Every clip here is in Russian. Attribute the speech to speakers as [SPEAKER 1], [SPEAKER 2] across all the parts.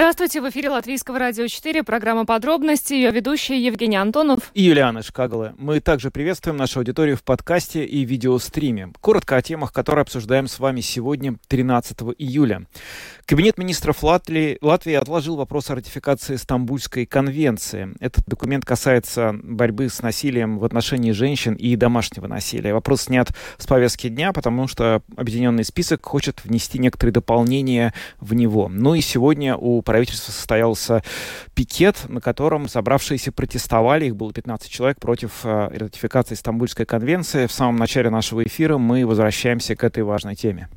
[SPEAKER 1] Здравствуйте, в эфире Латвийского радио 4, программа «Подробности», ее ведущая Евгений Антонов
[SPEAKER 2] и Юлиана Шкагала. Мы также приветствуем нашу аудиторию в подкасте и видеостриме. Коротко о темах, которые обсуждаем с вами сегодня, 13 июля. Кабинет министров Латвии, Латвии отложил вопрос о ратификации Стамбульской конвенции. Этот документ касается борьбы с насилием в отношении женщин и домашнего насилия. Вопрос снят с повестки дня, потому что объединенный список хочет внести некоторые дополнения в него. Ну и сегодня у правительства состоялся пикет, на котором собравшиеся протестовали. Их было 15 человек против э, ратификации Стамбульской конвенции. В самом начале нашего эфира мы возвращаемся к этой важной теме.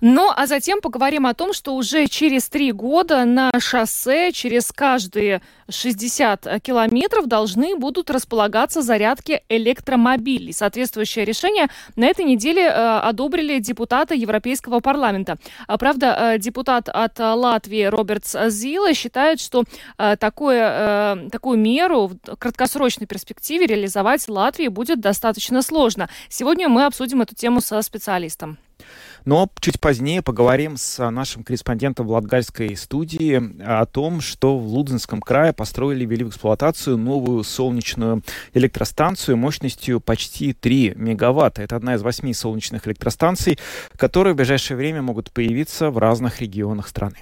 [SPEAKER 1] Ну, а затем поговорим о том, что уже через три года на шоссе через каждые 60 километров должны будут располагаться зарядки электромобилей. Соответствующее решение на этой неделе э, одобрили депутаты Европейского парламента. А, правда, э, депутат от Латвии Роберт Зила считает, что э, такое, э, такую меру в краткосрочной перспективе реализовать Латвии будет достаточно сложно. Сегодня мы обсудим эту тему со специалистом.
[SPEAKER 2] Но чуть позднее поговорим с нашим корреспондентом в Латгальской студии о том, что в Лудзенском крае построили, ввели в эксплуатацию новую солнечную электростанцию мощностью почти 3 мегаватта. Это одна из восьми солнечных электростанций, которые в ближайшее время могут появиться в разных регионах страны.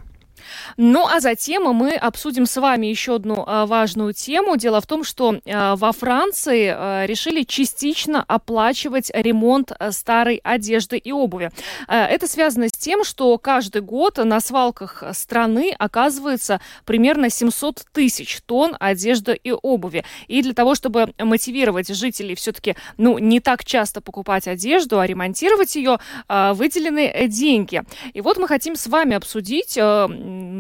[SPEAKER 1] Ну а затем мы обсудим с вами еще одну а, важную тему. Дело в том, что а, во Франции а, решили частично оплачивать ремонт старой одежды и обуви. Это связано с тем, что каждый год на свалках страны оказывается примерно 700 тысяч тонн одежды и обуви. И для того, чтобы мотивировать жителей все-таки ну, не так часто покупать одежду, а ремонтировать ее, выделены деньги. И вот мы хотим с вами обсудить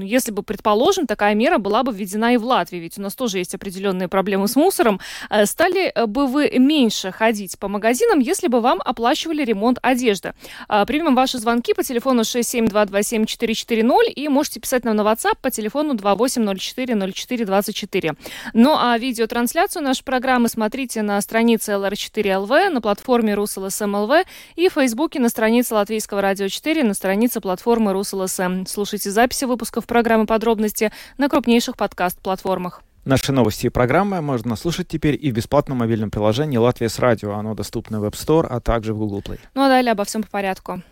[SPEAKER 1] если бы, предположим, такая мера была бы введена и в Латвии, ведь у нас тоже есть определенные проблемы с мусором, э, стали бы вы меньше ходить по магазинам, если бы вам оплачивали ремонт одежды? Э, примем ваши звонки по телефону 67227-440 и можете писать нам на WhatsApp по телефону 28040424. Ну а видеотрансляцию нашей программы смотрите на странице LR4LV, на платформе RusLSM.LV и в Фейсбуке на странице Латвийского радио 4, на странице платформы RusLSM. Слушайте записи выпусков программы «Подробности» на крупнейших подкаст-платформах.
[SPEAKER 2] Наши новости и программы можно слушать теперь и в бесплатном мобильном приложении «Латвия с радио». Оно доступно в App Store, а также в Google Play.
[SPEAKER 1] Ну а далее обо всем по порядку.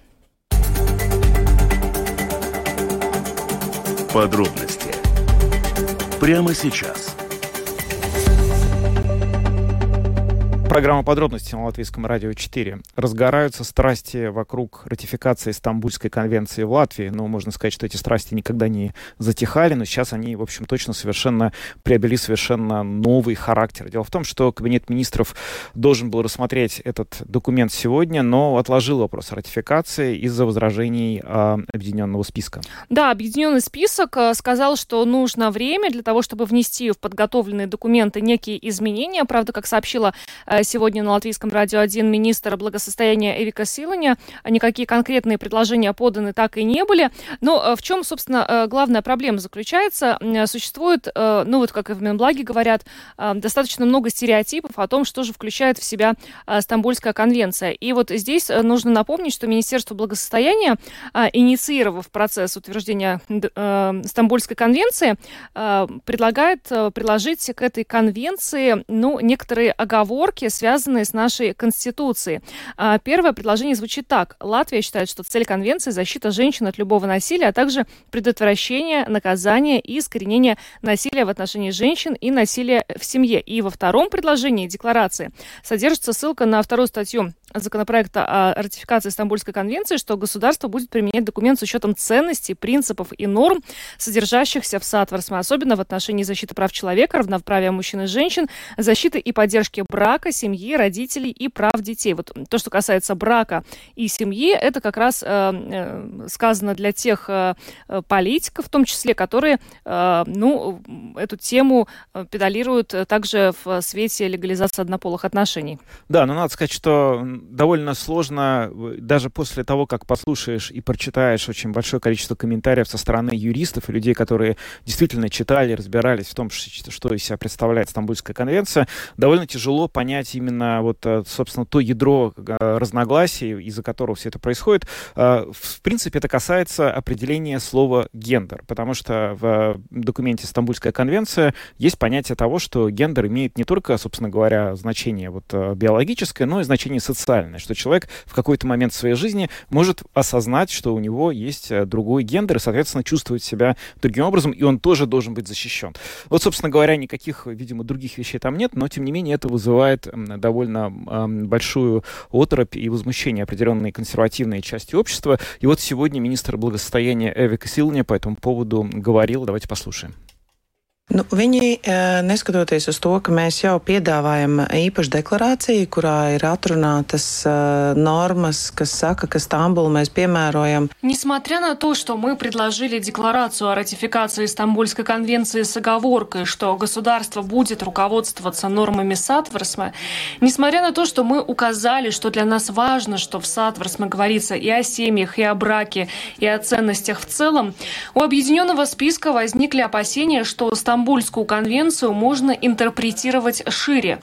[SPEAKER 3] Подробности прямо сейчас.
[SPEAKER 2] Программа подробности на Латвийском радио 4. Разгораются страсти вокруг ратификации Стамбульской конвенции в Латвии. Ну, можно сказать, что эти страсти никогда не затихали, но сейчас они, в общем, точно совершенно приобрели совершенно новый характер. Дело в том, что Кабинет министров должен был рассмотреть этот документ сегодня, но отложил вопрос ратификации из-за возражений э, объединенного списка.
[SPEAKER 1] Да, объединенный список э, сказал, что нужно время для того, чтобы внести в подготовленные документы некие изменения. Правда, как сообщила э, сегодня на Латвийском радио 1 министра благосостояния Эвика Силаня. Никакие конкретные предложения поданы так и не были. Но э, в чем, собственно, э, главная проблема заключается? Существует, э, ну вот как и в Минблаге говорят, достаточно много стереотипов о том, что же включает в себя Стамбульская конвенция. И вот здесь нужно напомнить, что Министерство благосостояния, инициировав процесс утверждения Стамбульской конвенции, предлагает приложить к этой конвенции ну, некоторые оговорки, связанные с нашей Конституцией. А, первое предложение звучит так. Латвия считает, что цель Конвенции – защита женщин от любого насилия, а также предотвращение, наказание и искоренение насилия в отношении женщин и насилия в семье. И во втором предложении декларации содержится ссылка на вторую статью законопроекта о ратификации Стамбульской конвенции, что государство будет применять документ с учетом ценностей, принципов и норм, содержащихся в соответствии, особенно в отношении защиты прав человека, равноправия мужчин и женщин, защиты и поддержки брака, семьи, родителей и прав детей. Вот то, что касается брака и семьи, это как раз э, э сказано для тех э, э, политиков, в том числе, которые, э, ну, эту тему педалируют также в свете легализации однополых отношений.
[SPEAKER 2] Да, но надо сказать, что довольно сложно, даже после того, как послушаешь и прочитаешь очень большое количество комментариев со стороны юристов и людей, которые действительно читали, разбирались в том, что из себя представляет Стамбульская конвенция, довольно тяжело понять именно вот, э, собственно, то ядро э, разногласий, из-за которого все это происходит. Э, в принципе, это касается определения слова «гендер», потому что в документе Стамбульская конвенция есть понятие того, что гендер имеет не только, собственно говоря, значение вот биологическое, но и значение социальное, что человек в какой-то момент своей жизни может осознать, что у него есть другой гендер и, соответственно, чувствовать себя другим образом, и он тоже должен быть защищен. Вот, собственно говоря, никаких, видимо, других вещей там нет, но, тем не менее, это вызывает довольно большую оторопь и возмущение определенной консервативной части общества. И вот сегодня министр благосостояния Эвика Силня по этому поводу говорил. Давайте послушаем.
[SPEAKER 4] Nu, viņi, neskatoties uz to, ka mēs jau piedāvājam īpašu deklarāciju, kurā ir atrunātas нормас, kas saka, ka Стамбул mēs piemērojam.
[SPEAKER 5] Несмотря на то, что мы предложили декларацию о ратификации Стамбульской конвенции с оговоркой, что государство будет руководствоваться нормами Сатворсма, несмотря на то, что мы указали, что для нас важно, что в Сатворсме говорится и о семьях, и о браке, и о ценностях в целом, у объединенного списка возникли опасения, что Стамбул Стамбульскую конвенцию можно интерпретировать шире.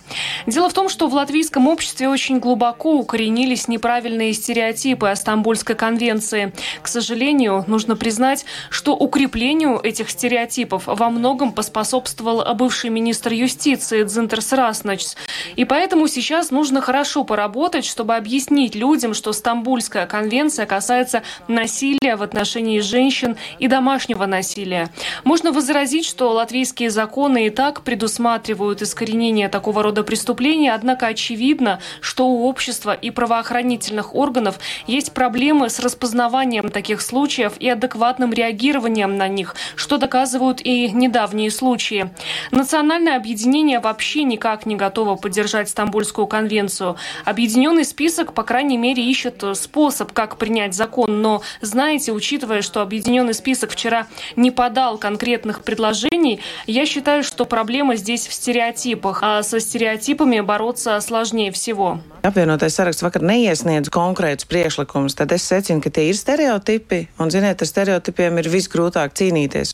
[SPEAKER 5] Дело в том, что в латвийском обществе очень глубоко укоренились неправильные стереотипы о Стамбульской конвенции. К сожалению, нужно признать, что укреплению этих стереотипов во многом поспособствовал бывший министр юстиции Дзинтерс Расночс. И поэтому сейчас нужно хорошо поработать, чтобы объяснить людям, что Стамбульская конвенция касается насилия в отношении женщин и домашнего насилия. Можно возразить, что латвийская Латвийские законы и так предусматривают искоренение такого рода преступлений, однако очевидно, что у общества и правоохранительных органов есть проблемы с распознаванием таких случаев и адекватным реагированием на них, что доказывают и недавние случаи. Национальное объединение вообще никак не готово поддержать Стамбульскую конвенцию. Объединенный список, по крайней мере, ищет способ, как принять закон. Но, знаете, учитывая, что Объединенный список вчера не подал конкретных предложений, я считаю, что проблема здесь в стереотипах, а со стереотипами бороться сложнее всего.
[SPEAKER 4] Apvienotais saraksts vakar neiesniedz konkrētus priekšlikumus, tad es secinu, ka tie ir stereotipi, un, ziniet, ar stereotipiem ir visgrūtāk cīnīties.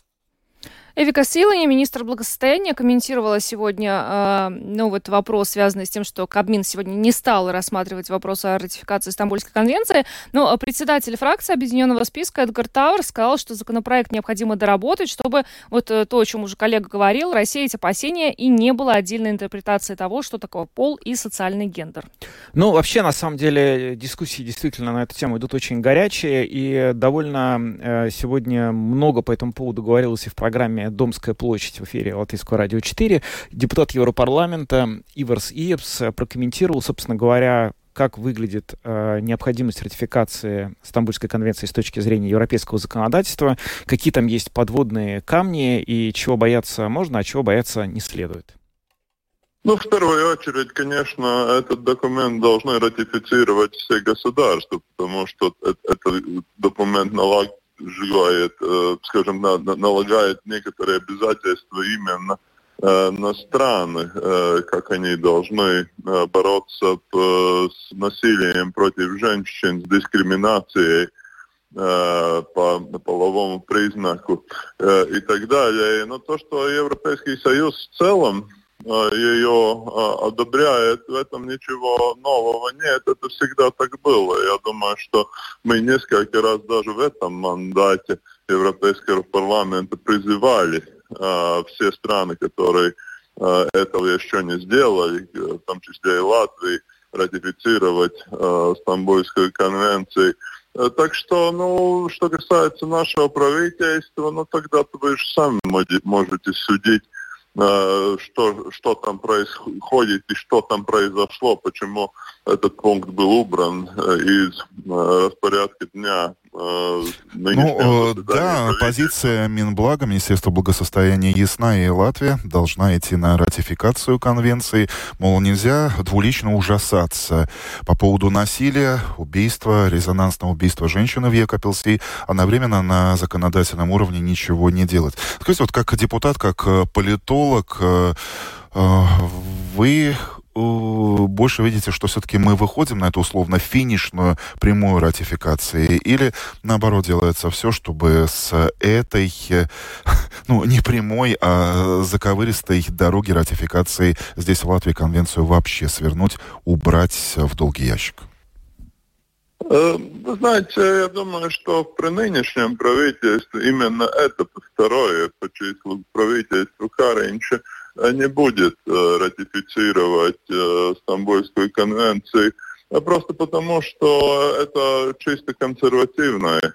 [SPEAKER 5] Эвика Силани, министр благосостояния, комментировала сегодня э, ну, вот вопрос, связанный с тем, что Кабмин сегодня не стал рассматривать вопрос о ратификации Стамбульской конвенции. Но председатель фракции Объединенного списка Эдгар Тауэр сказал, что законопроект необходимо доработать, чтобы вот э, то, о чем уже коллега говорил, рассеять опасения и не было отдельной интерпретации того, что такое пол и социальный гендер.
[SPEAKER 2] Ну, вообще, на самом деле, дискуссии действительно на эту тему идут очень горячие, и довольно э, сегодня много по этому поводу говорилось и в программе Домская площадь в эфире Латвийского радио 4. Депутат Европарламента Иварс Иепс прокомментировал, собственно говоря, как выглядит э, необходимость ратификации Стамбульской конвенции с точки зрения европейского законодательства, какие там есть подводные камни и чего бояться можно, а чего бояться не следует.
[SPEAKER 6] Ну, в первую очередь, конечно, этот документ должны ратифицировать все государства, потому что этот документ налаг, желает, э, скажем, налагает некоторые обязательства именно э, на страны, э, как они должны бороться с насилием против женщин, с дискриминацией по половому признаку и так далее. Но то, что Европейский Союз в целом ее одобряет, в этом ничего нового нет. Это всегда так было. Я думаю, что мы несколько раз даже в этом мандате Европейского парламента призывали все страны, которые этого еще не сделали, в том числе и Латвии, ратифицировать Стамбульскую конвенцию. Так что, ну, что касается нашего правительства, ну, тогда вы же сами можете судить, Э, что, что там происходит и что там произошло, почему этот пункт был убран э, из э, распорядка дня.
[SPEAKER 7] Э, ну, да, позиция Минблага, Министерства благосостояния ясна, и Латвия должна идти на ратификацию конвенции. Мол, нельзя двулично ужасаться по поводу насилия, убийства, резонансного убийства женщины в Екапелси, одновременно на законодательном уровне ничего не делать. Скажите, вот как депутат, как политолог, э, вы больше видите, что все-таки мы выходим на эту условно финишную прямую ратификации, или наоборот делается все, чтобы с этой, ну, не прямой, а заковыристой дороги ратификации здесь в Латвии конвенцию вообще свернуть, убрать в долгий ящик?
[SPEAKER 6] Э, вы знаете, я думаю, что при нынешнем правительстве именно это второе по числу правительства Каринча не будет э, ратифицировать э, Стамбульскую конвенцию, а просто потому, что это чисто консервативное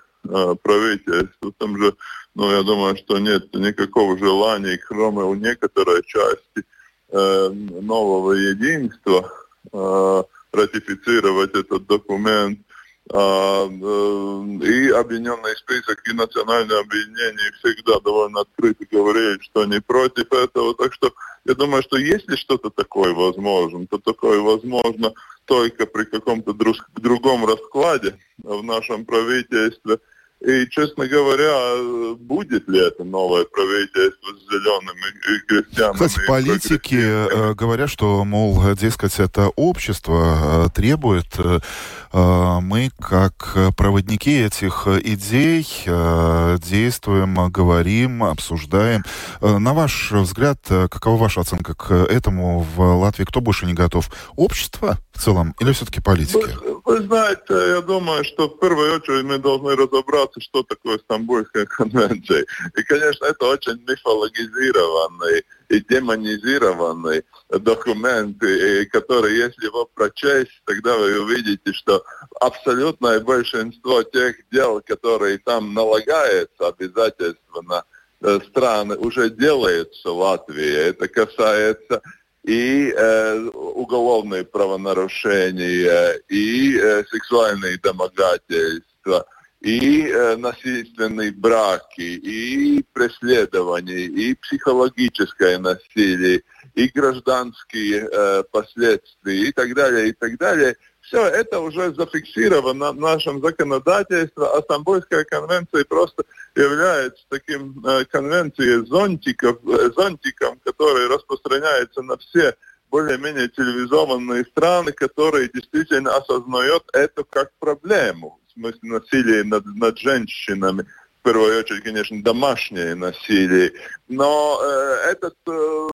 [SPEAKER 6] правительство. Там же, ну, я думаю, что нет никакого желания, кроме у некоторой части нового единства, ратифицировать этот документ. А, э, и объединенный список, и национальное объединение всегда довольно открыто говорили, что они против этого. Так что я думаю, что если что-то такое возможно, то такое возможно только при каком-то друг, другом раскладе в нашем правительстве – и, честно говоря, будет ли это новое правительство с зелеными и крестьянами?
[SPEAKER 7] Кстати, политики э, говорят, что, мол, дескать, это общество э, требует. Э, э, мы, как проводники этих идей, э, действуем, говорим, обсуждаем. Э, на ваш взгляд, э, какова ваша оценка к этому в Латвии? Кто больше не готов? Общество в целом или все-таки политики?
[SPEAKER 6] Вы, вы знаете, я думаю, что в первую очередь мы должны разобраться разобраться, что такое Стамбульская конвенция. И, конечно, это очень мифологизированный и демонизированный документ, и, который, если его прочесть, тогда вы увидите, что абсолютное большинство тех дел, которые там налагаются, обязательства на э, страны, уже делается в Латвии. Это касается и э, уголовные правонарушения, и э, сексуальные домогательства, и э, насильственные браки, и преследование, и психологическое насилие, и гражданские э, последствия, и так далее, и так далее. Все это уже зафиксировано в нашем законодательстве, а Стамбульская конвенция просто является таким э, конвенцией зонтиков, э, зонтиком, который распространяется на все более-менее цивилизованные страны, которые действительно осознают это как проблему смысле насилия над, над женщинами, в первую очередь, конечно, домашнее насилие. Но э, этот э,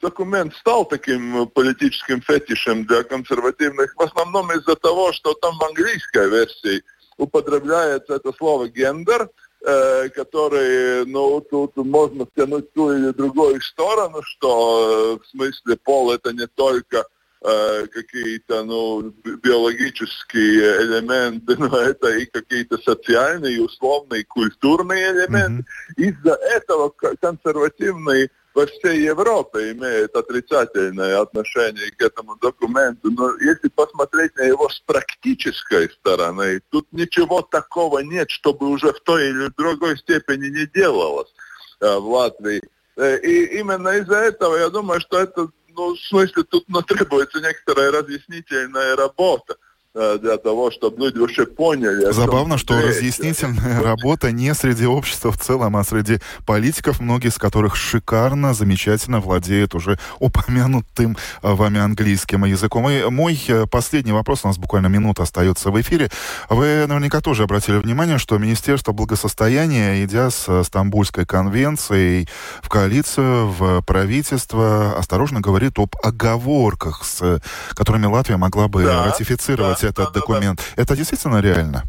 [SPEAKER 6] документ стал таким политическим фетишем для консервативных, в основном из-за того, что там в английской версии употребляется это слово «гендер», э, который, ну, тут можно втянуть ту или другую сторону, что э, в смысле пол это не только Э, какие-то ну, биологические элементы, но это и какие-то социальные, условные, культурные элементы. Mm-hmm. Из-за этого консервативные во всей Европе имеют отрицательное отношение к этому документу. Но если посмотреть на его с практической стороны, тут ничего такого нет, чтобы уже в той или другой степени не делалось э, в Латвии. Э, и именно из-за этого я думаю, что это ну, в смысле, тут ну, требуется некоторая разъяснительная работа. Э, для того, чтобы люди вообще поняли.
[SPEAKER 7] Забавно, что разъяснительная работа не среди общества в целом, а среди политиков, многие из которых шикарно, замечательно владеют уже упомянутым э, вами английским языком. И мой э, последний вопрос, у нас буквально минута остается в эфире. Вы наверняка тоже обратили внимание, что Министерство благосостояния, идя с Стамбульской конвенцией в коалицию, в правительство, осторожно говорит об оговорках, с которыми Латвия могла бы да, ратифицировать да, этот документ. Это действительно реально?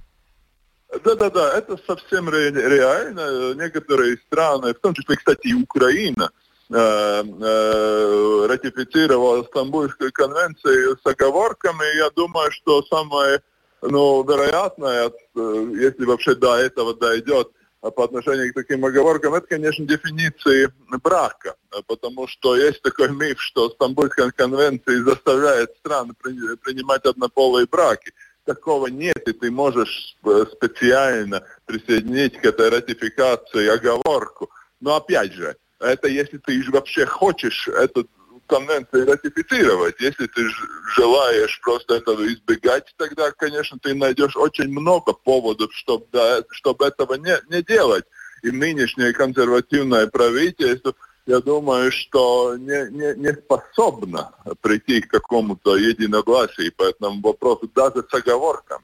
[SPEAKER 6] Да-да-да, это совсем ре- реально. Некоторые страны, в том числе, кстати, и Украина, э, э, ратифицировала Стамбульскую конвенцию с оговорками. Я думаю, что самое ну, вероятное, э, если вообще до этого дойдет, по отношению к таким оговоркам, это, конечно, дефиниции брака, потому что есть такой миф, что Стамбульская конвенция заставляет страны принимать однополые браки. Такого нет, и ты можешь э, специально присоединить к этой ратификации оговорку. Но опять же, это если ты вообще хочешь этот конвенции ратифицировать. Если ты желаешь просто этого избегать, тогда, конечно, ты найдешь очень много поводов, чтобы, чтобы этого не, не делать. И нынешнее консервативное правительство я думаю, что не, не, не способна прийти к какому-то единогласию по этому вопросу, даже с оговорками.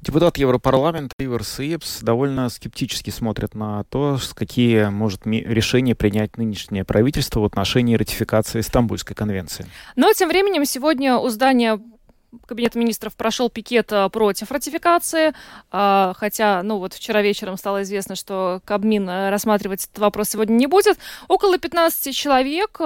[SPEAKER 2] Депутат Европарламента Ивар Сиепс довольно скептически смотрит на то, какие может решения принять нынешнее правительство в отношении ратификации Стамбульской конвенции.
[SPEAKER 1] Но тем временем сегодня у здания Кабинет министров прошел пикет а, против ратификации, а, хотя, ну вот вчера вечером стало известно, что Кабмин э, рассматривать этот вопрос сегодня не будет. Около 15 человек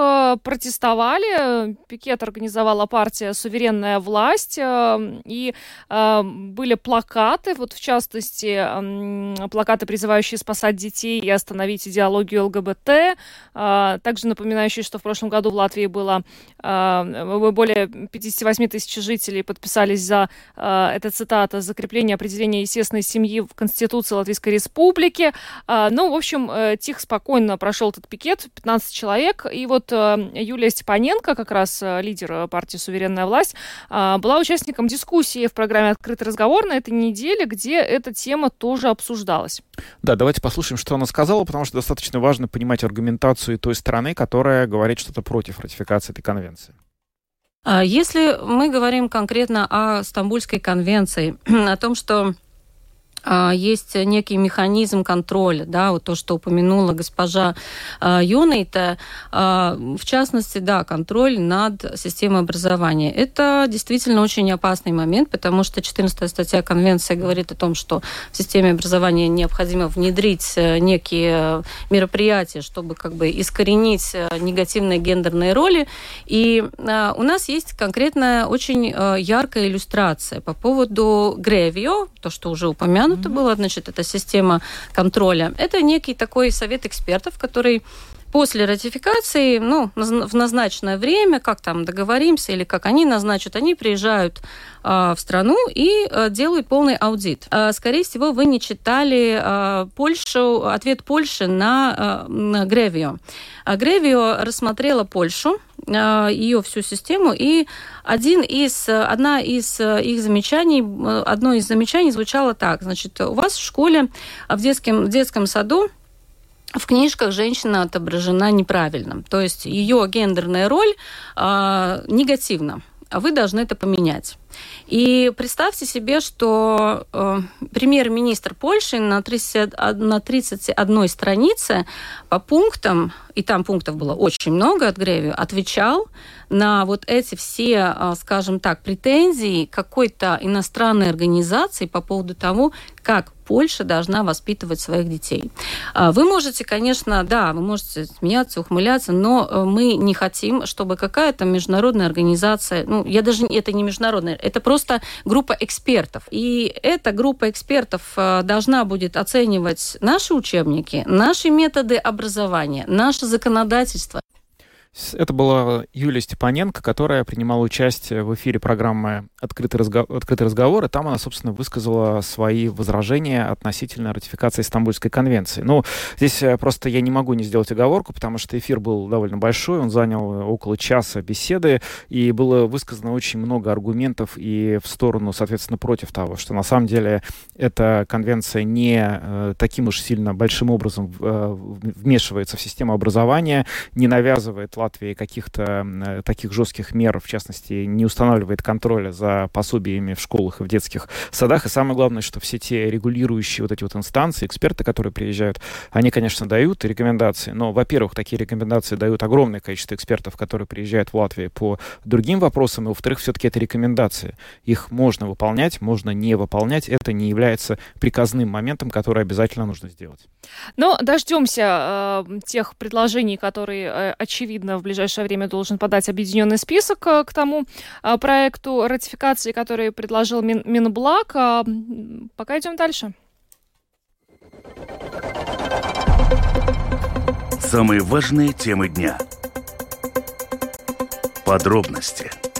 [SPEAKER 1] протестовали. Пикет организовала партия «Суверенная власть», и были плакаты, вот в частности, плакаты, призывающие спасать детей и остановить идеологию ЛГБТ, также напоминающие, что в прошлом году в Латвии было более 58 тысяч жителей жителей подписались за, э, это цитата, закрепление определения естественной семьи в Конституции Латвийской Республики. Э, ну, в общем, э, тихо, спокойно прошел этот пикет, 15 человек. И вот э, Юлия Степаненко, как раз э, лидер партии «Суверенная власть», э, была участником дискуссии в программе «Открытый разговор» на этой неделе, где эта тема тоже обсуждалась.
[SPEAKER 2] Да, давайте послушаем, что она сказала, потому что достаточно важно понимать аргументацию той стороны, которая говорит что-то против ратификации этой конвенции.
[SPEAKER 8] А если мы говорим конкретно о Стамбульской конвенции, о том, что есть некий механизм контроля, да, вот то, что упомянула госпожа а, Юнейта, а, в частности, да, контроль над системой образования. Это действительно очень опасный момент, потому что 14 статья Конвенции говорит о том, что в системе образования необходимо внедрить э, некие мероприятия, чтобы как бы искоренить э, негативные гендерные роли. И у нас есть конкретная очень э, яркая иллюстрация по поводу Гревио, то, что уже упомянуто, упомянуто mm-hmm. было, значит, эта система контроля. Это некий такой совет экспертов, который после ратификации, ну, в назначенное время, как там договоримся или как они назначат, они приезжают э, в страну и э, делают полный аудит. Э, скорее всего, вы не читали э, Польшу, ответ Польши на, э, на Гревио. Гревио рассмотрела Польшу, ее всю систему, и один из, одна из их замечаний, одно из замечаний звучало так, значит, у вас в школе, в детском, в детском саду в книжках женщина отображена неправильно. То есть ее гендерная роль э, негативна. А вы должны это поменять. И представьте себе, что э, премьер-министр Польши на, 30, на 31 странице по пунктам, и там пунктов было очень много от Греви, отвечал на вот эти все, э, скажем так, претензии какой-то иностранной организации по поводу того, как Польша должна воспитывать своих детей. А, вы можете, конечно, да, вы можете смеяться, ухмыляться, но э, мы не хотим, чтобы какая-то международная организация, ну, я даже, это не международная, это просто группа экспертов. И эта группа экспертов э, должна будет оценивать наши учебники, наши методы образования, наше законодательство.
[SPEAKER 2] Это была Юлия Степаненко, которая принимала участие в эфире программы «Открытый, разго... «Открытый разговор», и там она, собственно, высказала свои возражения относительно ратификации Стамбульской конвенции. Ну, здесь э, просто я не могу не сделать оговорку, потому что эфир был довольно большой, он занял около часа беседы, и было высказано очень много аргументов и в сторону, соответственно, против того, что на самом деле эта конвенция не э, таким уж сильно большим образом э, вмешивается в систему образования, не навязывает Латвии каких-то э, таких жестких мер, в частности, не устанавливает контроля за пособиями в школах и в детских садах. И самое главное, что все те регулирующие вот эти вот инстанции, эксперты, которые приезжают, они, конечно, дают рекомендации, но, во-первых, такие рекомендации дают огромное количество экспертов, которые приезжают в Латвию по другим вопросам, и, во-вторых, все-таки это рекомендации. Их можно выполнять, можно не выполнять. Это не является приказным моментом, который обязательно нужно сделать.
[SPEAKER 1] Но дождемся э, тех предложений, которые, э, очевидно, в ближайшее время должен подать объединенный список э, к тому э, проекту ратификации, который предложил Мин, Минблаг. А, пока идем дальше.
[SPEAKER 3] Самые важные темы дня. Подробности –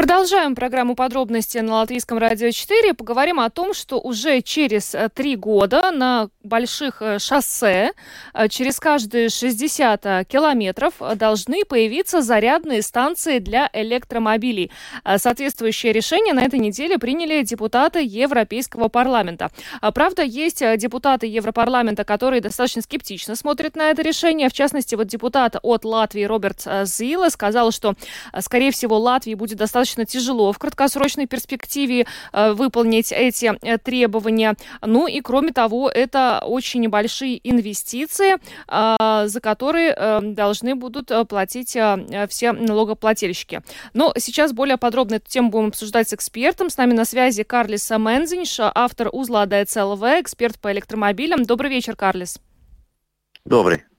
[SPEAKER 1] Продолжаем программу подробности на Латвийском радио 4. Поговорим о том, что уже через э, три года на больших э, шоссе э, через каждые 60 километров должны появиться зарядные станции для электромобилей. Соответствующее решение на этой неделе приняли депутаты Европейского парламента. Правда, есть депутаты Европарламента, которые достаточно скептично смотрят на это решение. В частности, вот депутат от Латвии Роберт Зила сказал, что, скорее всего, Латвии будет достаточно достаточно тяжело в краткосрочной перспективе э, выполнить эти э, требования. Ну и кроме того, это очень небольшие инвестиции, э, за которые должны будут платить все налогоплательщики. Но сейчас более подробно эту тему будем обсуждать с экспертом. С нами на связи Карлис Мензинш, автор узла ДЦЛВ, эксперт по электромобилям. Добрый вечер, Карлис.
[SPEAKER 9] Добрый.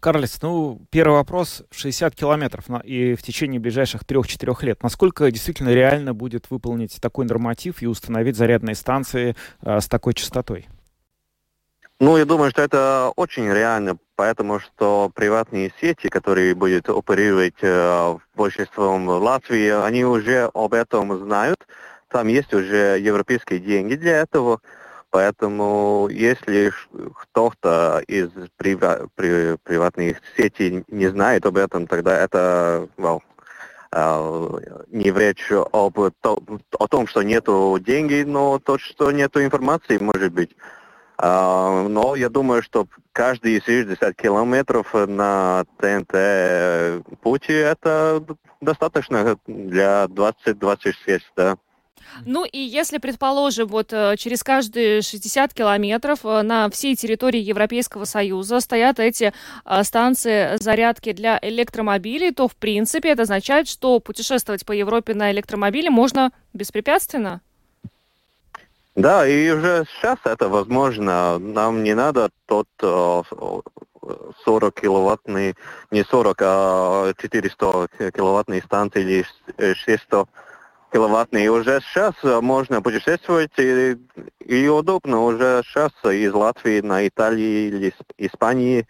[SPEAKER 2] Карлис, ну, первый вопрос. 60 километров на, и в течение ближайших 3-4 лет. Насколько действительно реально будет выполнить такой норматив и установить зарядные станции э, с такой частотой?
[SPEAKER 9] Ну, я думаю, что это очень реально, потому что приватные сети, которые будут оперировать э, большинством Латвии, они уже об этом знают. Там есть уже европейские деньги для этого. Поэтому если кто-то из прива- при- приватных сетей не знает об этом, тогда это well, Uh, не речь об о том, что нету денег, но то, что нету информации, может быть. Uh, но я думаю, что каждые 60 километров на ТНТ пути это достаточно для 20-26, да.
[SPEAKER 1] Ну и если, предположим, вот э, через каждые 60 километров э, на всей территории Европейского Союза стоят эти э, станции зарядки для электромобилей, то в принципе это означает, что путешествовать по Европе на электромобиле можно беспрепятственно?
[SPEAKER 9] Да, и уже сейчас это возможно. Нам не надо тот 40 киловаттный, не 40, а 400 киловаттные станции или 600 киловаттные. И уже сейчас э, можно путешествовать, и, и удобно уже сейчас из Латвии на Италии или Испании.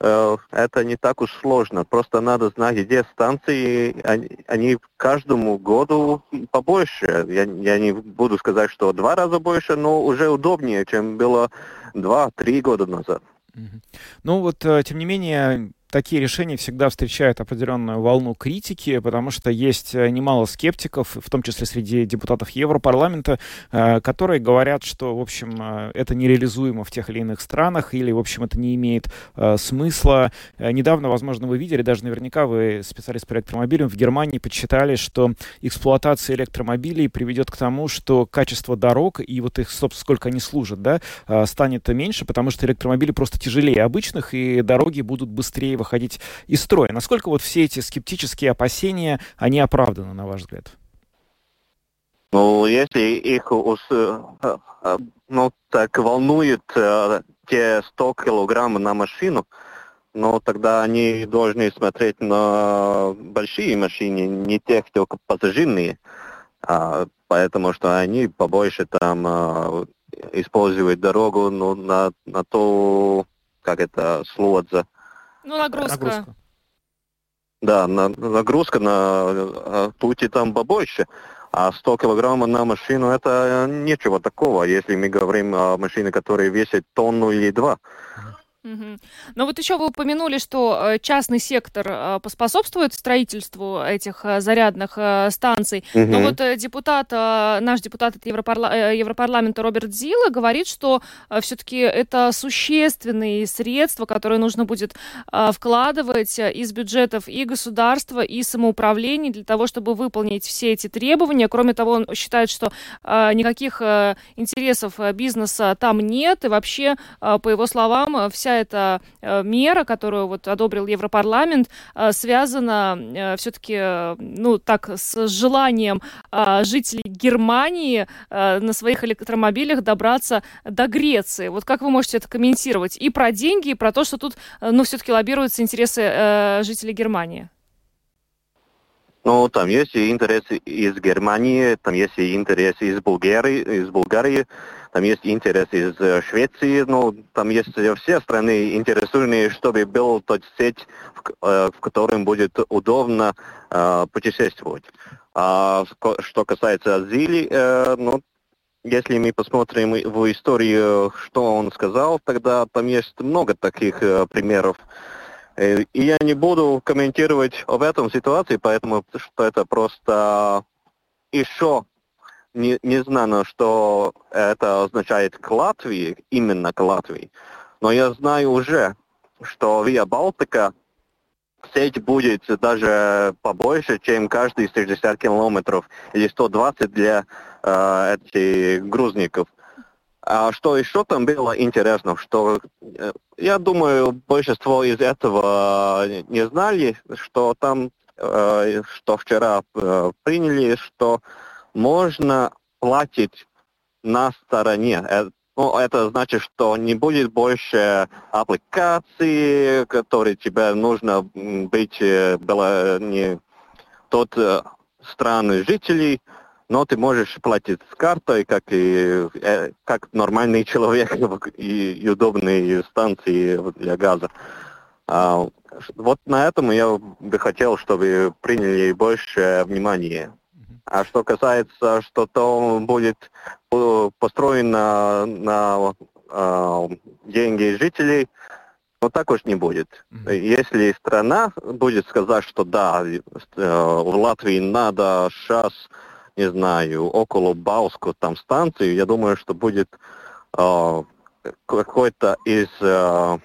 [SPEAKER 9] Э, это не так уж сложно. Просто надо знать, где станции. Они, они каждому году побольше. Я, я не буду сказать, что два раза больше, но уже удобнее, чем было два-три года назад.
[SPEAKER 2] Ну вот, э, тем не менее, такие решения всегда встречают определенную волну критики, потому что есть э, немало скептиков, в том числе среди депутатов Европарламента, э, которые говорят, что, в общем, э, это нереализуемо в тех или иных странах, или, в общем, это не имеет смысла. Недавно, возможно, вы видели, даже наверняка вы специалист по электромобилям, в Германии подсчитали, что эксплуатация электромобилей приведет к тому, что качество дорог и вот их, собственно, сколько они служат, да, станет меньше, потому что электромобили просто тяжелее обычных, и дороги будут быстрее выходить из строя. Насколько вот все эти скептические опасения, они оправданы, на ваш взгляд?
[SPEAKER 9] Ну, если их э, ну, так волнует э, те 100 килограмм на машину, но тогда они должны смотреть на большие машины, не те, кто пассажирные, а, потому что они побольше там а, используют дорогу ну, на, на то, как это слово за
[SPEAKER 1] ну, нагрузка. нагрузка.
[SPEAKER 9] Да, на, нагрузка на э, пути там побольше. А 100 килограммов на машину это ничего такого, если мы говорим о машине, которая весит тонну или два.
[SPEAKER 1] Угу. Но вот еще вы упомянули, что э, частный сектор э, поспособствует строительству этих э, зарядных станций. Угу. Но вот депутат, наш депутат от Европарла... Европарламента Роберт Зила говорит, что все-таки это существенные средства, которые нужно будет вкладывать из бюджетов и государства, и самоуправлений для того, чтобы выполнить все эти требования. Кроме того, он считает, что никаких интересов бизнеса там нет, и вообще, по его словам, вся эта э, мера, которую вот одобрил Европарламент, э, связана э, все-таки, ну, так, с желанием жителей Германии на своих электромобилях добраться до Греции. Вот как вы можете это комментировать? И про деньги, и про то, что тут, ну, все-таки лоббируются интересы жителей Германии.
[SPEAKER 9] Ну, там есть и интересы из Германии, там есть и интересы из Булгарии, из Булгарии, там есть интерес из э, Швеции, ну, там есть все страны интересуемые, чтобы был тот сеть, в, э, в котором будет удобно э, путешествовать. А что касается Азили, э, ну, если мы посмотрим в историю, что он сказал, тогда там есть много таких э, примеров. Э, и я не буду комментировать об этом ситуации, поэтому что это просто еще не, не знаю, что это означает к Латвии, именно к Латвии. Но я знаю уже, что Виа Балтика сеть будет даже побольше, чем каждые 60 километров или 120 для э, этих грузников. А что еще там было интересно, что э, я думаю, большинство из этого не знали, что там, э, что вчера э, приняли, что можно платить на стороне. Э, ну, это значит, что не будет больше аппликаций, которые тебе нужно быть было не тот страны жителей, но ты можешь платить с картой, как и э, как нормальный человек, и удобные станции для газа. А, вот на этом я бы хотел, чтобы приняли больше внимания. А что касается, что то будет построено на э, деньги жителей, ну так уж не будет. Mm-hmm. Если страна будет сказать, что да, э, в Латвии надо сейчас не знаю, около Бауску там станцию, я думаю, что будет э, какой-то из э,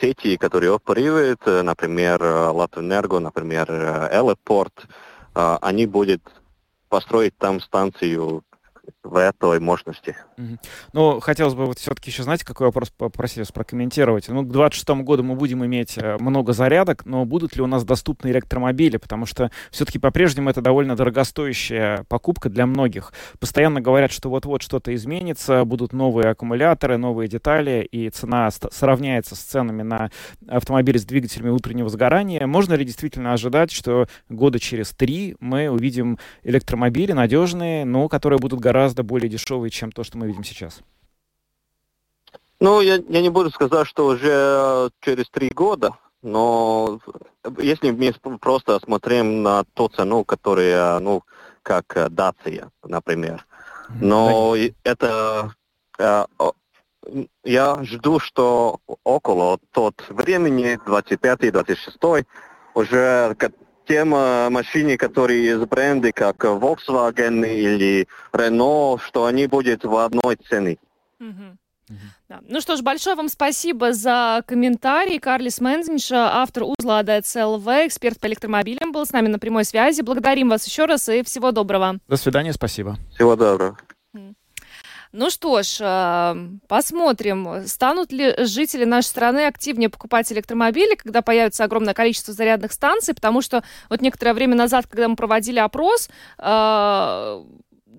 [SPEAKER 9] сетей, которые оперируют, э, например, Латвэнерго, например, Элепорт, э, они будут построить там станцию в этой мощности.
[SPEAKER 2] Ну, хотелось бы вот все-таки еще, знаете, какой вопрос попросить вас прокомментировать. Ну, к 2026 году мы будем иметь э, много зарядок, но будут ли у нас доступны электромобили? Потому что все-таки по-прежнему это довольно дорогостоящая покупка для многих. Постоянно говорят, что вот-вот что-то изменится, будут новые аккумуляторы, новые детали, и цена сравняется с ценами на автомобили с двигателями утреннего сгорания. Можно ли действительно ожидать, что года через три мы увидим электромобили надежные, но которые будут гораздо более дешевые, чем то, что мы видим сейчас?
[SPEAKER 9] Ну, я, я не буду сказать, что уже через три года, но если мы просто смотрим на ту цену, которая, ну, как Дация, например. Но да. это э, я жду, что около тот времени, 25-26, уже тем машине, которые из бренды, как Volkswagen или Renault, что они будут в одной цене.
[SPEAKER 1] Да. Ну что ж, большое вам спасибо за комментарий. Карлис Мензинш, автор узла АДЦЛВ, эксперт по электромобилям, был с нами на прямой связи. Благодарим вас еще раз и всего доброго.
[SPEAKER 2] До свидания, спасибо.
[SPEAKER 9] Всего доброго.
[SPEAKER 1] Ну что ж, а, посмотрим, станут ли жители нашей страны активнее покупать электромобили, когда появится огромное количество зарядных станций, потому что вот некоторое время назад, когда мы проводили опрос, а,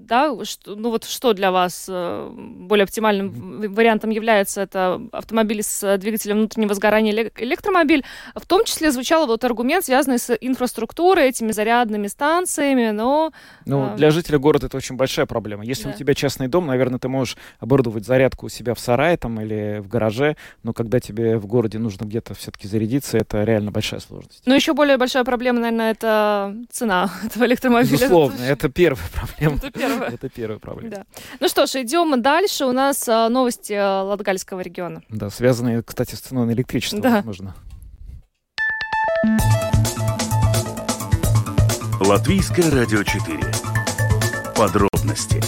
[SPEAKER 1] да, что, ну вот что для вас э, более оптимальным вариантом является это автомобиль с двигателем внутреннего сгорания электромобиль. В том числе звучал вот аргумент, связанный с инфраструктурой, этими зарядными станциями, но...
[SPEAKER 2] Ну, а... для жителя города это очень большая проблема. Если да. у тебя частный дом, наверное, ты можешь оборудовать зарядку у себя в сарае там или в гараже, но когда тебе в городе нужно где-то все-таки зарядиться, это реально большая сложность.
[SPEAKER 1] Ну, еще более большая проблема, наверное, это цена этого электромобиля.
[SPEAKER 2] Безусловно, это первая проблема.
[SPEAKER 1] Это первая
[SPEAKER 2] первая. Это первая проблема.
[SPEAKER 1] Да. Ну что ж, идем дальше. У нас а, новости а, Латгальского региона.
[SPEAKER 2] Да, связанные, кстати, с ценой на электричество, да. возможно.
[SPEAKER 3] Латвийское радио 4. Подробности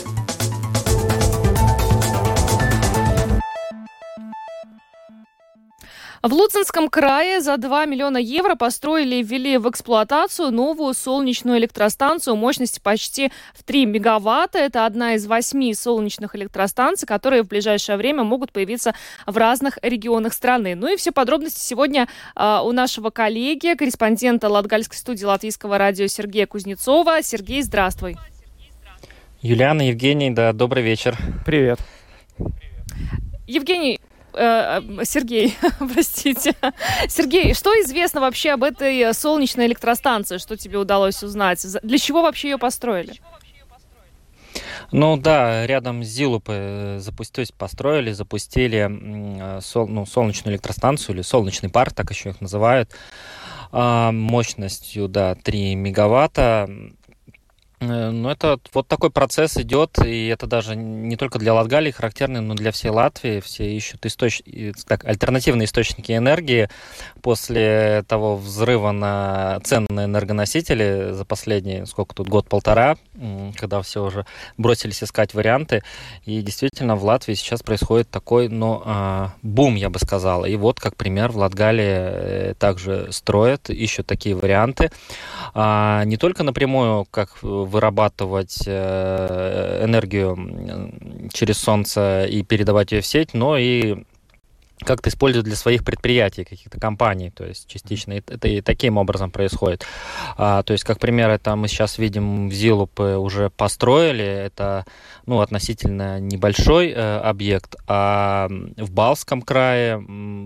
[SPEAKER 1] В Луценском крае за 2 миллиона евро построили и ввели в эксплуатацию новую солнечную электростанцию мощностью почти в 3 мегаватта. Это одна из восьми солнечных электростанций, которые в ближайшее время могут появиться в разных регионах страны. Ну и все подробности сегодня э, у нашего коллеги, корреспондента Латгальской студии Латвийского радио Сергея Кузнецова. Сергей, здравствуй.
[SPEAKER 10] Юлиана, Евгений, да, добрый вечер.
[SPEAKER 2] Привет.
[SPEAKER 1] Евгений, э, Сергей, простите. Сергей, что известно вообще об этой солнечной электростанции? Что тебе удалось узнать? Для чего вообще ее построили?
[SPEAKER 10] Ну да, рядом с Зилупы запустились, построили, запустили сол, ну, солнечную электростанцию или солнечный парк, так еще их называют, а, мощностью, да, 3 мегаватта. Э, ну, это вот такой процесс идет, и это даже не только для Латгалии характерный, но для всей Латвии. Все ищут источ... так, альтернативные источники энергии после того взрыва на цены на энергоносители за последние, сколько тут, год-полтора, когда все уже бросились искать варианты. И действительно в Латвии сейчас происходит такой, ну, а, бум, я бы сказал. И вот, как пример, в Латгалии э, также строят, ищут такие варианты. А, не только напрямую, как в вырабатывать э, энергию через солнце и передавать ее в сеть, но и как-то используют для своих предприятий, каких-то компаний, то есть частично это и таким образом происходит. А, то есть, как пример, это мы сейчас видим в Зилупе уже построили, это ну, относительно небольшой э, объект, а в Балском крае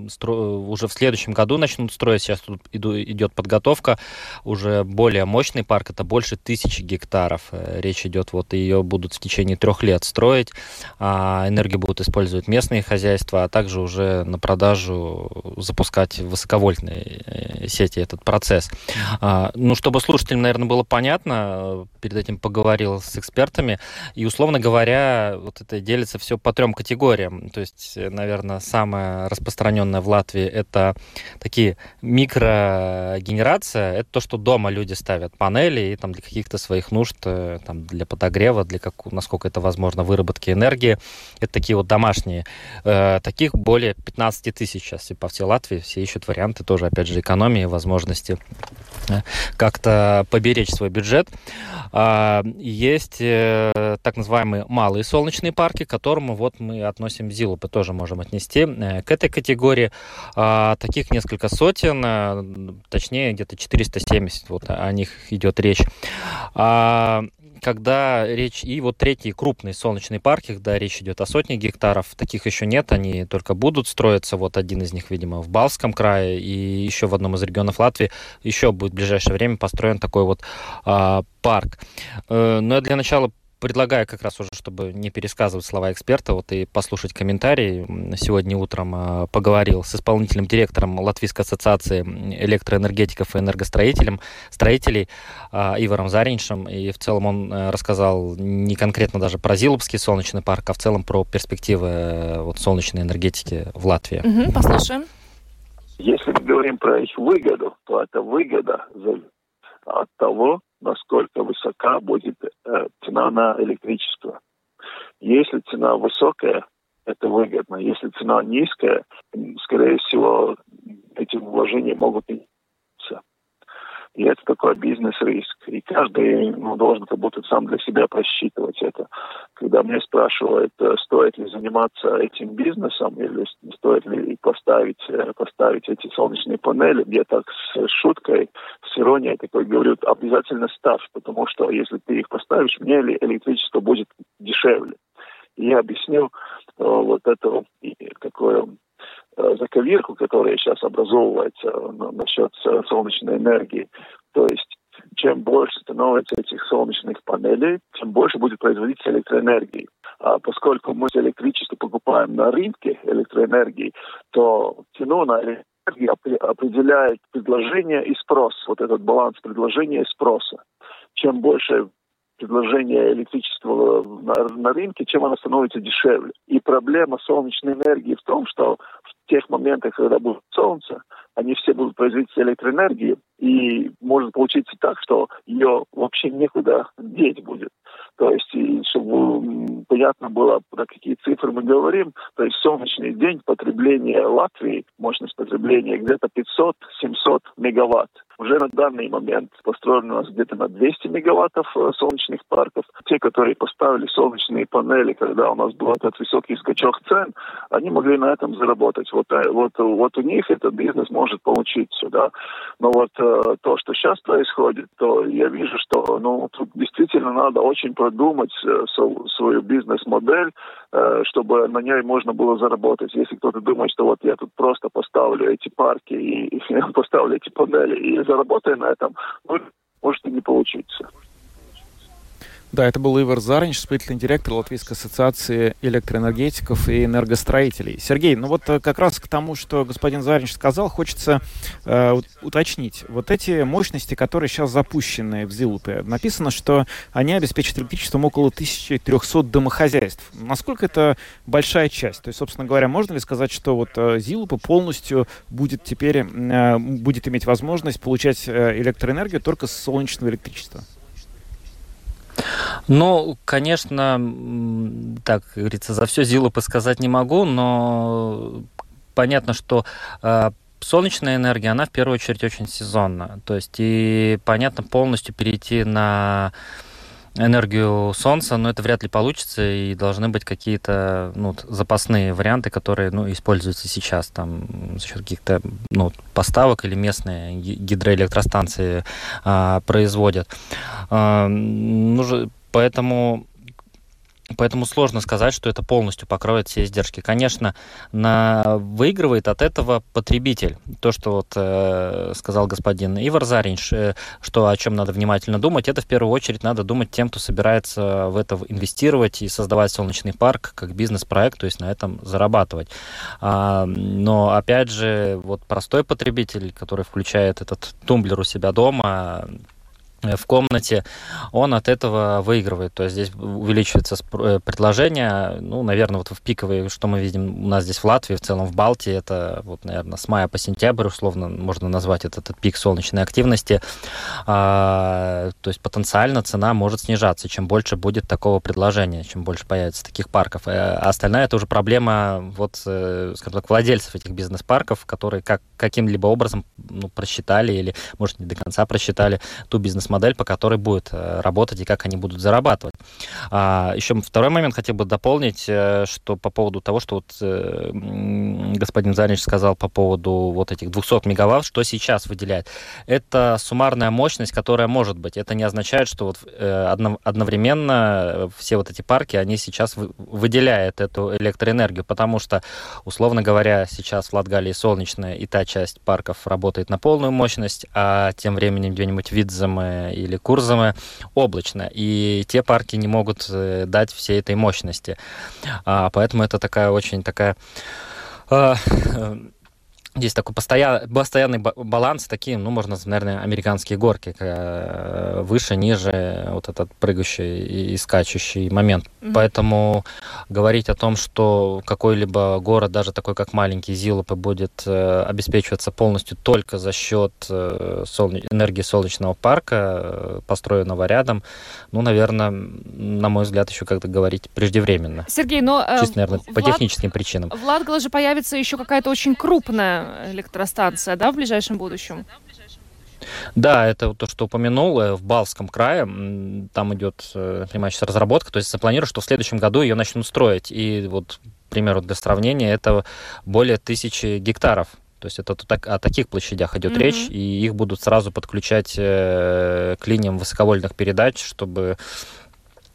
[SPEAKER 10] стро... уже в следующем году начнут строить, сейчас тут иду, идет подготовка, уже более мощный парк, это больше тысячи гектаров. Э, речь идет, вот ее будут в течение трех лет строить, а энергию будут использовать местные хозяйства, а также уже на продажу запускать высоковольтные э, сети этот процесс. А, ну, чтобы слушателям, наверное, было понятно, перед этим поговорил с экспертами, и, условно говоря, вот это делится все по трем категориям. То есть, наверное, самое распространенное в Латвии это такие микрогенерация, это то, что дома люди ставят панели и там для каких-то своих нужд, э, там, для подогрева, для как, насколько это возможно, выработки энергии. Это такие вот домашние. Э, таких более 15 тысяч сейчас и по всей Латвии. Все ищут варианты тоже, опять же, экономии, возможности э, как-то поберечь свой бюджет. А, есть э, так называемые малые солнечные парки, к которым вот мы относим Зилупы, тоже можем отнести э, к этой категории. А, таких несколько сотен, точнее где-то 470, вот о них идет речь. Когда речь... И вот третий крупный солнечный парк, когда речь идет о сотне гектаров, таких еще нет, они только будут строиться. Вот один из них, видимо, в Балском крае и еще в одном из регионов Латвии еще будет в ближайшее время построен такой вот а, парк. Э, но я для начала предлагаю как раз уже, чтобы не пересказывать слова эксперта, вот и послушать комментарии. Сегодня утром э, поговорил с исполнительным директором Латвийской ассоциации электроэнергетиков и энергостроителем, строителей э, Иваром Зариншем. И в целом он э, рассказал не конкретно даже про Зилупский солнечный парк, а в целом про перспективы э, вот, солнечной энергетики в Латвии.
[SPEAKER 1] Угу, послушаем.
[SPEAKER 11] Если мы говорим про их выгоду, то это выгода от того, насколько высока будет э, цена на электричество. Если цена высокая, это выгодно. Если цена низкая, скорее всего, эти вложения могут и это такой бизнес-риск. И каждый ну, должен как будто сам для себя просчитывать это. Когда мне спрашивают, э, стоит ли заниматься этим бизнесом или стоит ли поставить, э, поставить эти солнечные панели, я так с шуткой, с иронией такой говорю, обязательно ставь, потому что если ты их поставишь, мне электричество будет дешевле. И я объясню э, вот эту такую заковирку, которая сейчас образовывается э, насчет э, солнечной энергии. То есть чем больше становится этих солнечных панелей, тем больше будет производиться электроэнергии. А поскольку мы электричество покупаем на рынке электроэнергии, то цену на энергию определяет предложение и спрос. Вот этот баланс предложения и спроса. Чем больше предложение электричества на, на рынке, чем оно становится дешевле. И проблема солнечной энергии в том, что в тех моментах, когда будет солнце, они все будут производить электроэнергии, и может получиться так, что ее вообще некуда деть будет. То есть, чтобы понятно было, про какие цифры мы говорим, то есть солнечный день потребление Латвии, мощность потребления где-то 500-700 мегаватт. Уже на данный момент построено у нас где-то на 200 мегаваттов э, солнечных парков. Те, которые поставили солнечные панели, когда у нас был этот высокий скачок цен, они могли на этом заработать. Вот, э, вот, вот у них этот бизнес может получиться, да. Но вот э, то, что сейчас происходит, то я вижу, что, ну, тут действительно надо очень продумать э, свою бизнес-модель, э, чтобы на ней можно было заработать. Если кто-то думает, что вот я тут просто поставлю эти парки и поставлю эти панели и заработаю на этом, ну, может и не получиться.
[SPEAKER 2] Да, это был Ивар Зарнич, исполнительный директор Латвийской ассоциации электроэнергетиков и энергостроителей. Сергей, ну вот э, как раз к тому, что господин Зарнич сказал, хочется э, уточнить. Вот эти мощности, которые сейчас запущены в Зилупе, написано, что они обеспечат электричеством около 1300 домохозяйств. Насколько это большая часть? То есть, собственно говоря, можно ли сказать, что вот э, Зилупа полностью будет теперь, э, будет иметь возможность получать э, электроэнергию только с солнечного электричества?
[SPEAKER 10] Ну, конечно, так говорится, за все Зилу сказать не могу, но понятно, что э, солнечная энергия, она в первую очередь очень сезонна. То есть и понятно полностью перейти на энергию Солнца, но это вряд ли получится, и должны быть какие-то ну, запасные варианты, которые ну, используются сейчас там, за счет каких-то ну, поставок или местные гидроэлектростанции а, производят. А, ну, поэтому Поэтому сложно сказать, что это полностью покроет все издержки. Конечно, на... выигрывает от этого потребитель. То, что вот э, сказал господин Ивар Заринш, э, что о чем надо внимательно думать, это в первую очередь надо думать тем, кто собирается в это инвестировать и создавать солнечный парк как бизнес-проект, то есть на этом зарабатывать. А, но опять же, вот простой потребитель, который включает этот тумблер у себя дома, в комнате, он от этого выигрывает. То есть здесь увеличивается э, предложение. Ну, наверное, вот в пиковые, что мы видим у нас здесь в Латвии, в целом в Балтии, это вот, наверное, с мая по сентябрь, условно, можно назвать этот, этот пик солнечной активности. А, то есть потенциально цена может снижаться, чем больше будет такого предложения, чем больше появится таких парков. А остальная это уже проблема вот, скажем так, владельцев этих бизнес-парков, которые как, каким-либо образом ну, просчитали или, может, не до конца просчитали ту бизнес бизнес-модель, по которой будет э, работать и как они будут зарабатывать. А, еще второй момент хотел бы дополнить, э, что по поводу того, что вот э, господин Занич сказал по поводу вот этих 200 мегаватт, что сейчас выделяет. Это суммарная мощность, которая может быть. Это не означает, что вот одновременно все вот эти парки, они сейчас выделяют эту электроэнергию, потому что, условно говоря, сейчас в Латгалии солнечная и та часть парков работает на полную мощность, а тем временем где-нибудь Видзем или Курзамы облачно, и те парки не могут э, дать всей этой мощности. А, поэтому это такая очень такая а, Здесь такой постоян, постоянный баланс, такие, ну, можно, наверное, американские горки, э, выше, ниже, вот этот прыгающий и скачущий момент. Mm-hmm. Поэтому говорить о том, что какой-либо город, даже такой, как маленький Зилупы, будет э, обеспечиваться полностью только за счет э, энергии солнечного парка, построенного рядом, ну, наверное, на мой взгляд, еще как-то говорить преждевременно.
[SPEAKER 1] Сергей, но...
[SPEAKER 10] Чисто, наверное, по техническим причинам.
[SPEAKER 1] В Латгале же появится еще какая-то очень крупная электростанция, да, в ближайшем будущем?
[SPEAKER 10] Да, это то, что упомянул, э, в Балском крае, там идет, э, понимаешь, разработка, то есть запланировано, что в следующем году ее начнут строить, и вот, к примеру, для сравнения, это более тысячи гектаров то есть это о таких площадях идет mm-hmm. речь, и их будут сразу подключать э, к линиям высоковольтных передач, чтобы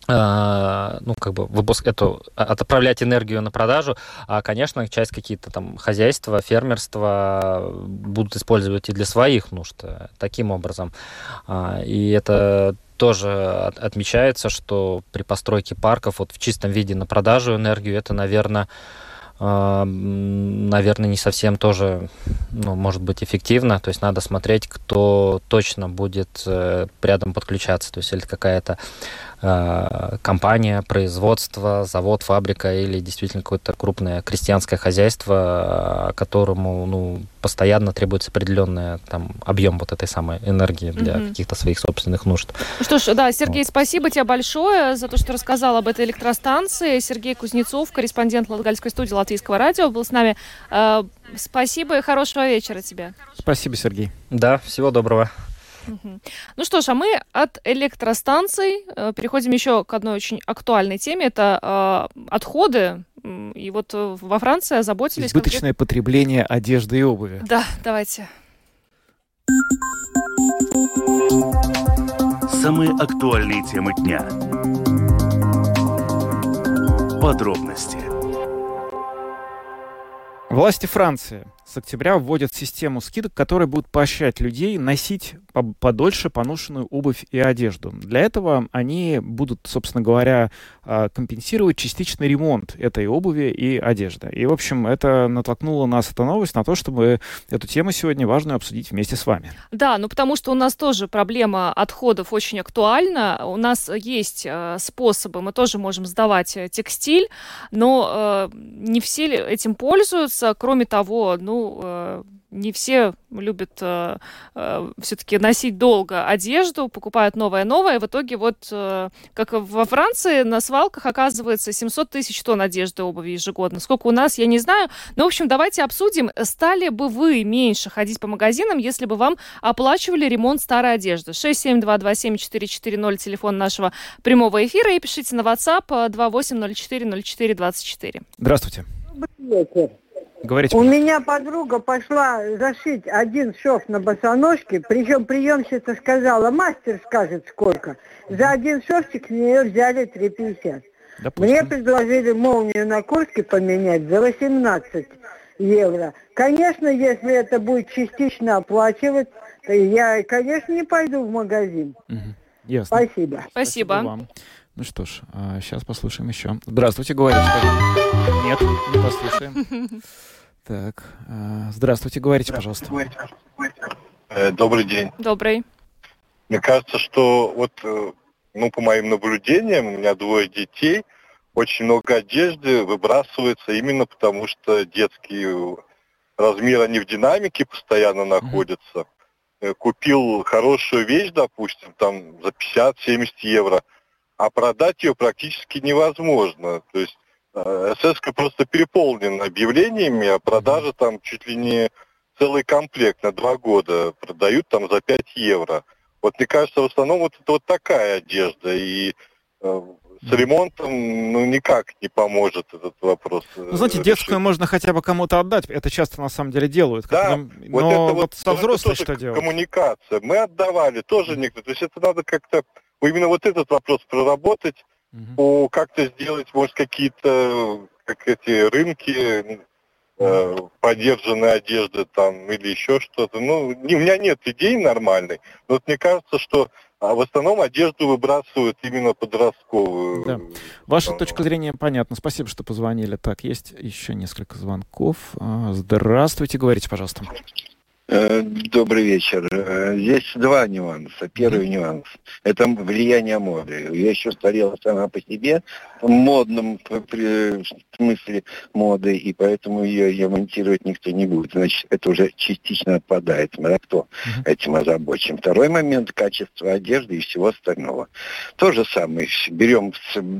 [SPEAKER 10] ну, как бы выпуск эту, а, отправлять энергию на продажу, а, конечно, часть какие-то там хозяйства, фермерства будут использовать и для своих нужд э, таким образом. И это тоже отмечается, что при постройке парков вот в чистом виде на продажу энергию, это, наверное, наверное, не совсем тоже, ну, может быть, эффективно. То есть надо смотреть, кто точно будет э, рядом подключаться. То есть или какая-то Э, компания, производство, завод, фабрика или действительно какое-то крупное крестьянское хозяйство, которому ну, постоянно требуется определенный там, объем вот этой самой энергии для mm-hmm. каких-то своих собственных нужд.
[SPEAKER 1] Что ж, да, Сергей, вот. спасибо тебе большое за то, что рассказал об этой электростанции. Сергей Кузнецов, корреспондент Латгальской студии Латвийского радио, был с нами. Э, спасибо и хорошего вечера тебе.
[SPEAKER 2] Спасибо, Сергей.
[SPEAKER 10] Да, всего доброго.
[SPEAKER 1] Ну что ж, а мы от электростанций э, переходим еще к одной очень актуальной теме. Это э, отходы И вот во Франции озаботились...
[SPEAKER 2] Избыточное конкрет... потребление одежды и обуви.
[SPEAKER 1] Да, давайте.
[SPEAKER 3] Самые актуальные темы дня. Подробности.
[SPEAKER 2] Власти Франции с октября вводят систему скидок, которые будут поощрять людей носить подольше поношенную обувь и одежду. Для этого они будут, собственно говоря, а, компенсировать частичный ремонт этой обуви и одежды. И, в общем, это натолкнуло нас, эта новость, на то, чтобы эту тему сегодня важную обсудить вместе с вами.
[SPEAKER 1] Да, ну потому что у нас тоже проблема отходов очень актуальна. У нас есть э, способы, мы тоже можем сдавать э, текстиль, но э, не все этим пользуются. Кроме того, ну, ну, э, не все любят э, э, все-таки носить долго одежду, покупают новое-новое. В итоге вот, э, как во Франции, на свалках оказывается 700 тысяч тонн одежды и обуви ежегодно. Сколько у нас, я не знаю. Но, в общем, давайте обсудим, стали бы вы меньше ходить по магазинам, если бы вам оплачивали ремонт старой одежды. 672274440, телефон нашего прямого эфира. И пишите на WhatsApp 28040424.
[SPEAKER 2] Здравствуйте.
[SPEAKER 12] Добрый вечер.
[SPEAKER 2] Говорите.
[SPEAKER 12] У меня подруга пошла зашить один шов на босоножке, причем приемщица сказала, мастер скажет сколько. За один шовчик с нее взяли 3,50. Допустим. Мне предложили молнию на куртке поменять за 18 евро. Конечно, если это будет частично оплачивать, то я, конечно, не пойду в магазин.
[SPEAKER 2] Угу. Ясно.
[SPEAKER 12] Спасибо.
[SPEAKER 1] Спасибо. Спасибо вам.
[SPEAKER 2] Ну что ж, сейчас послушаем еще. Здравствуйте, говорите. Нет, не послушаем. Так, э, здравствуйте, говорите, пожалуйста.
[SPEAKER 13] Э, добрый день.
[SPEAKER 1] Добрый.
[SPEAKER 13] Мне кажется, что вот, э, ну, по моим наблюдениям, у меня двое детей, очень много одежды выбрасывается именно потому, что детские размеры, они в динамике постоянно находятся. Mm-hmm. Купил хорошую вещь, допустим, там за 50-70 евро, а продать ее практически невозможно. То есть Э, СС просто переполнен объявлениями о продаже там чуть ли не целый комплект на два года продают там за 5 евро. Вот мне кажется, в основном вот это вот такая одежда. И э, с ремонтом ну, никак не поможет этот вопрос.
[SPEAKER 2] Ну, знаете, решить. детскую можно хотя бы кому-то отдать. Это часто на самом деле делают.
[SPEAKER 13] Да,
[SPEAKER 2] нам... вот Но это вот, вот со взрослой что делать?
[SPEAKER 13] Коммуникация. Мы отдавали, тоже некто. То есть это надо как-то именно вот этот вопрос проработать угу. как-то сделать, может, какие-то как эти рынки э, подержанной одежды там или еще что-то. Ну, у меня нет идей нормальной, но вот мне кажется, что а в основном одежду выбрасывают именно подростковую.
[SPEAKER 2] Да. Ваша ну, точка зрения понятна. Спасибо, что позвонили. Так, есть еще несколько звонков. А, здравствуйте, говорите, пожалуйста.
[SPEAKER 14] Э, добрый вечер. Э, здесь два нюанса. Первый нюанс – это влияние моды. Я еще старела сама по себе, в модном смысле моды, и поэтому ее, ее монтировать никто не будет. Значит, это уже частично отпадает. Да, кто этим озабочен. Второй момент – качество одежды и всего остального. То же самое. Берем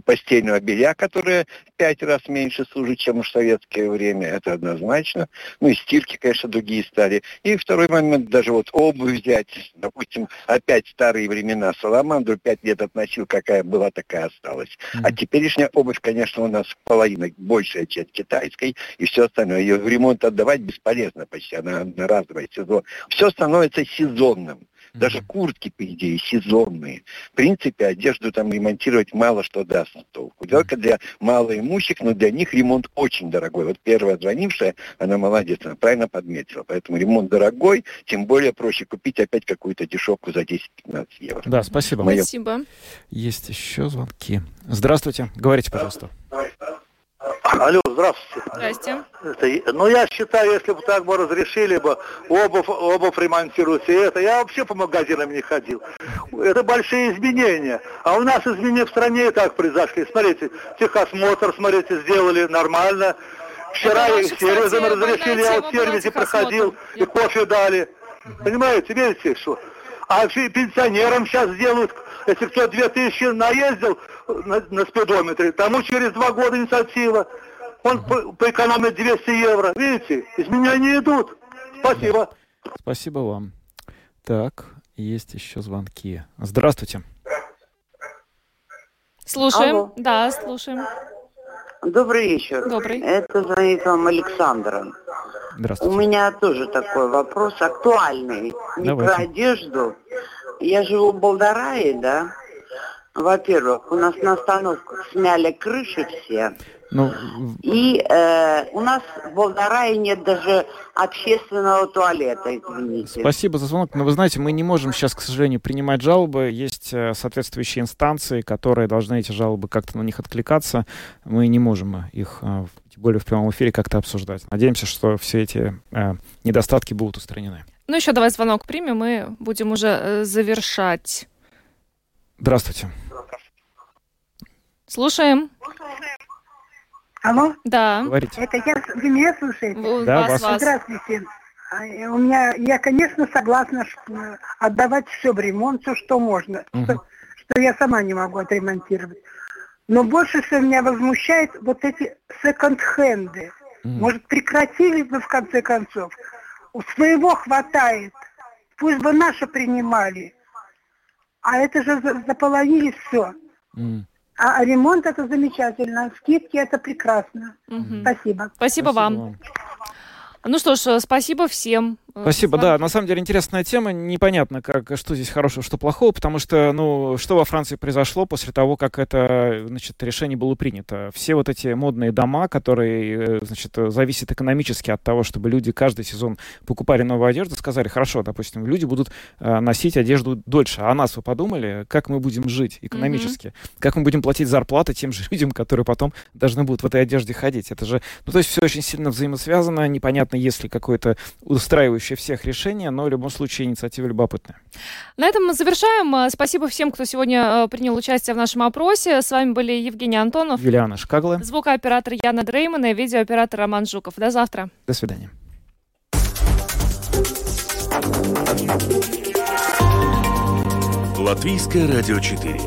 [SPEAKER 14] постельного белья, которое пять раз меньше служит, чем в советское время. Это однозначно. Ну и стирки, конечно, другие стали. И и второй момент, даже вот обувь взять, допустим, опять старые времена. Саламандру пять лет относил, какая была, такая осталась. Mm-hmm. А теперешняя обувь, конечно, у нас половина, большая часть китайской, и все остальное. Ее в ремонт отдавать бесполезно почти, она на разовый сезон. Все становится сезонным. Даже куртки, по идее, сезонные. В принципе, одежду там ремонтировать мало что даст толку. Только для малоимущих, но для них ремонт очень дорогой. Вот первая звонившая, она молодец, она правильно подметила. Поэтому ремонт дорогой, тем более проще купить опять какую-то дешевку за 10-15 евро.
[SPEAKER 2] Да, спасибо.
[SPEAKER 1] Мое... Спасибо.
[SPEAKER 2] Есть еще звонки. Здравствуйте. Говорите, пожалуйста.
[SPEAKER 15] Алло, здравствуйте.
[SPEAKER 1] Здрасте.
[SPEAKER 15] Это, ну, я считаю, если бы так бы разрешили бы, обувь, обувь ремонтировать и это, я вообще по магазинам не ходил. Это большие изменения. А у нас изменения в стране и так произошли. Смотрите, техосмотр, смотрите, сделали нормально. Вчера и сервисом разрешили, я вот в сервисе проходил, и кофе дали. Понимаете, видите, что? А пенсионерам сейчас сделают, если кто 2000 наездил на, на спидометре, тому через два года инициатива. Он по поэкономит 200 евро. Видите, изменения идут. Спасибо.
[SPEAKER 2] Спасибо вам. Так, есть еще звонки. Здравствуйте.
[SPEAKER 1] Слушаем. Алло. Да, слушаем.
[SPEAKER 16] Добрый вечер.
[SPEAKER 1] Добрый.
[SPEAKER 16] Это звонит вам Александра.
[SPEAKER 2] Здравствуйте.
[SPEAKER 16] У меня тоже такой вопрос актуальный. Не
[SPEAKER 2] Давайте.
[SPEAKER 16] про одежду. Я живу в Болдарае, да. Во-первых, у нас на остановках сняли крыши все.
[SPEAKER 2] Ну,
[SPEAKER 16] И э, у нас в Болдарае нет даже общественного туалета, извините.
[SPEAKER 2] Спасибо за звонок. Но вы знаете, мы не можем сейчас, к сожалению, принимать жалобы. Есть э, соответствующие инстанции, которые должны эти жалобы как-то на них откликаться. Мы не можем э, их, э, тем более в прямом эфире, как-то обсуждать. Надеемся, что все эти э, недостатки будут устранены.
[SPEAKER 1] Ну, еще давай звонок примем, и будем уже завершать.
[SPEAKER 2] Здравствуйте.
[SPEAKER 1] Слушаем.
[SPEAKER 12] Алло?
[SPEAKER 1] Да.
[SPEAKER 2] Говорите.
[SPEAKER 12] Это я, вы меня слушаете?
[SPEAKER 1] Да, вас, вас.
[SPEAKER 12] Здравствуйте. А, э, У меня, я, конечно, согласна э, отдавать все в ремонт, все, что можно, что, что я сама не могу отремонтировать. Но больше всего меня возмущает вот эти секонд-хенды. Может, прекратили бы в конце концов? У своего хватает. Пусть бы наши принимали. А это же за- заполонили все.
[SPEAKER 2] М.
[SPEAKER 12] А а ремонт это замечательно, скидки это прекрасно.
[SPEAKER 1] Мгм.
[SPEAKER 12] Спасибо.
[SPEAKER 1] Спасибо вам. Ну что ж, э, спасибо всем. Э,
[SPEAKER 2] Спасибо, да, на самом деле интересная тема, непонятно, как, что здесь хорошего, что плохого, потому что, ну, что во Франции произошло после того, как это, значит, решение было принято. Все вот эти модные дома, которые, э, значит, зависят экономически от того, чтобы люди каждый сезон покупали новую одежду, сказали, хорошо, допустим, люди будут э, носить одежду дольше, а нас вы подумали, как мы будем жить экономически, как мы будем платить зарплаты тем же людям, которые потом должны будут в этой одежде ходить. Это же, ну, то есть все очень сильно взаимосвязано, непонятно, есть ли какое-то устраивающее всех решение, но в любом случае инициатива любопытная.
[SPEAKER 1] На этом мы завершаем. Э, Спасибо всем, кто сегодня э, принял участие в нашем опросе. С вами были Евгений Антонов,
[SPEAKER 2] Юлиана Шкагла,
[SPEAKER 1] звукооператор Яна Дреймана и видеооператор Роман Жуков. До завтра.
[SPEAKER 2] до свидания.
[SPEAKER 3] Латвийское радио 4.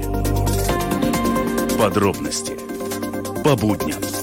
[SPEAKER 3] Подробности по будням.